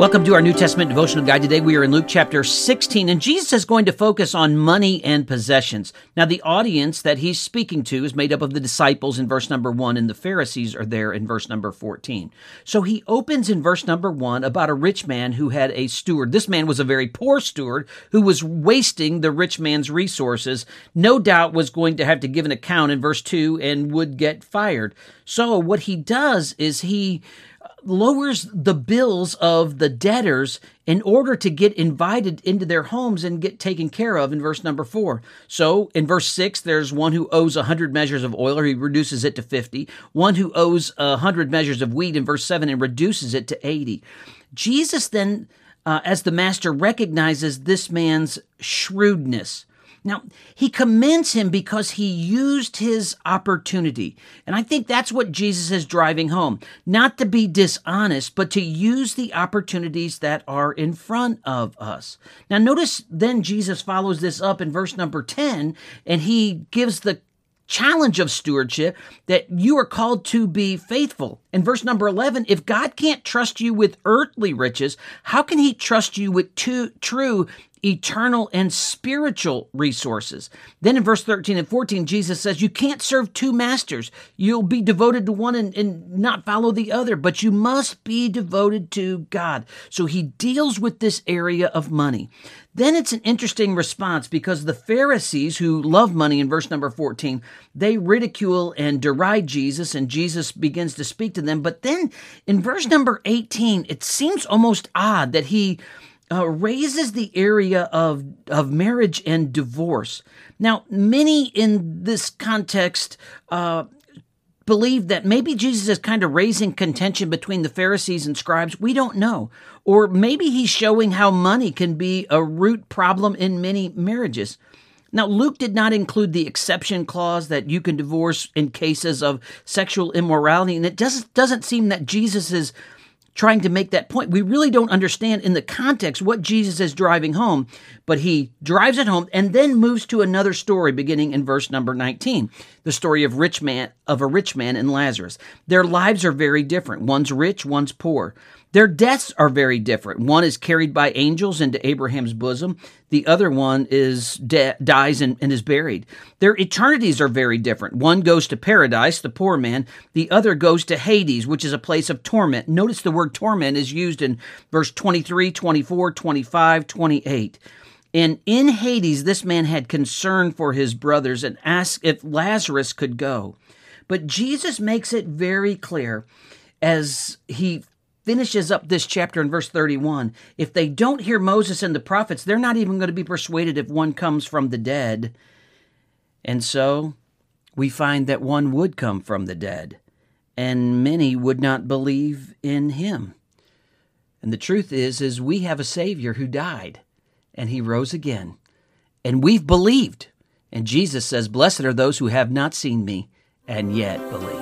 Welcome to our New Testament devotional guide. Today we are in Luke chapter 16, and Jesus is going to focus on money and possessions. Now, the audience that he's speaking to is made up of the disciples in verse number 1, and the Pharisees are there in verse number 14. So he opens in verse number 1 about a rich man who had a steward. This man was a very poor steward who was wasting the rich man's resources, no doubt was going to have to give an account in verse 2 and would get fired. So what he does is he lowers the bills of the debtors in order to get invited into their homes and get taken care of in verse number four. So in verse six, there's one who owes a hundred measures of oil, or he reduces it to 50. One who owes a hundred measures of wheat in verse seven and reduces it to 80. Jesus then, uh, as the master, recognizes this man's shrewdness. Now, he commends him because he used his opportunity. And I think that's what Jesus is driving home. Not to be dishonest, but to use the opportunities that are in front of us. Now, notice then Jesus follows this up in verse number 10, and he gives the challenge of stewardship that you are called to be faithful. In verse number 11, if God can't trust you with earthly riches, how can he trust you with true eternal and spiritual resources. Then in verse 13 and 14, Jesus says, You can't serve two masters. You'll be devoted to one and, and, not follow the other, but you must be devoted to God. So he deals with this area of money. Then it's an interesting response because the Pharisees who love money in verse number 14, they ridicule and deride Jesus, and Jesus begins to speak to them. But then in verse number 18, it seems almost odd that he uh, raises the area of, of marriage and divorce. Now, many in this context uh, believe that maybe Jesus is kind of raising contention between the Pharisees and scribes. We don't know. Or maybe he's showing how money can be a root problem in many marriages. Now, Luke did not include the exception clause that you can divorce in cases of sexual immorality, and it doesn't, doesn't seem that Jesus is trying to make that point. We really don't understand in the context what Jesus is driving home, but he drives it home and then moves to another story beginning in verse number 19, the story of rich man of a rich man and Lazarus. Their lives are very different. One's rich, one's poor. Their deaths are very different. One is carried by angels into Abraham's bosom. The other one is de- dies and, and is buried. Their eternities are very different. One goes to paradise, the poor man. The other goes to Hades, which is a place of torment. Notice the word torment is used in verse 23, 24, 25, 28. And in Hades, this man had concern for his brothers and asked if Lazarus could go. But Jesus makes it very clear as he finishes up this chapter in verse 31. If they don't hear Moses and the prophets, they're not even going to be persuaded if one comes from the dead. And so we find that one would come from the dead, and many would not believe in him. And the truth is is we have a savior who died and he rose again. And we've believed. And Jesus says, "Blessed are those who have not seen me and yet believe."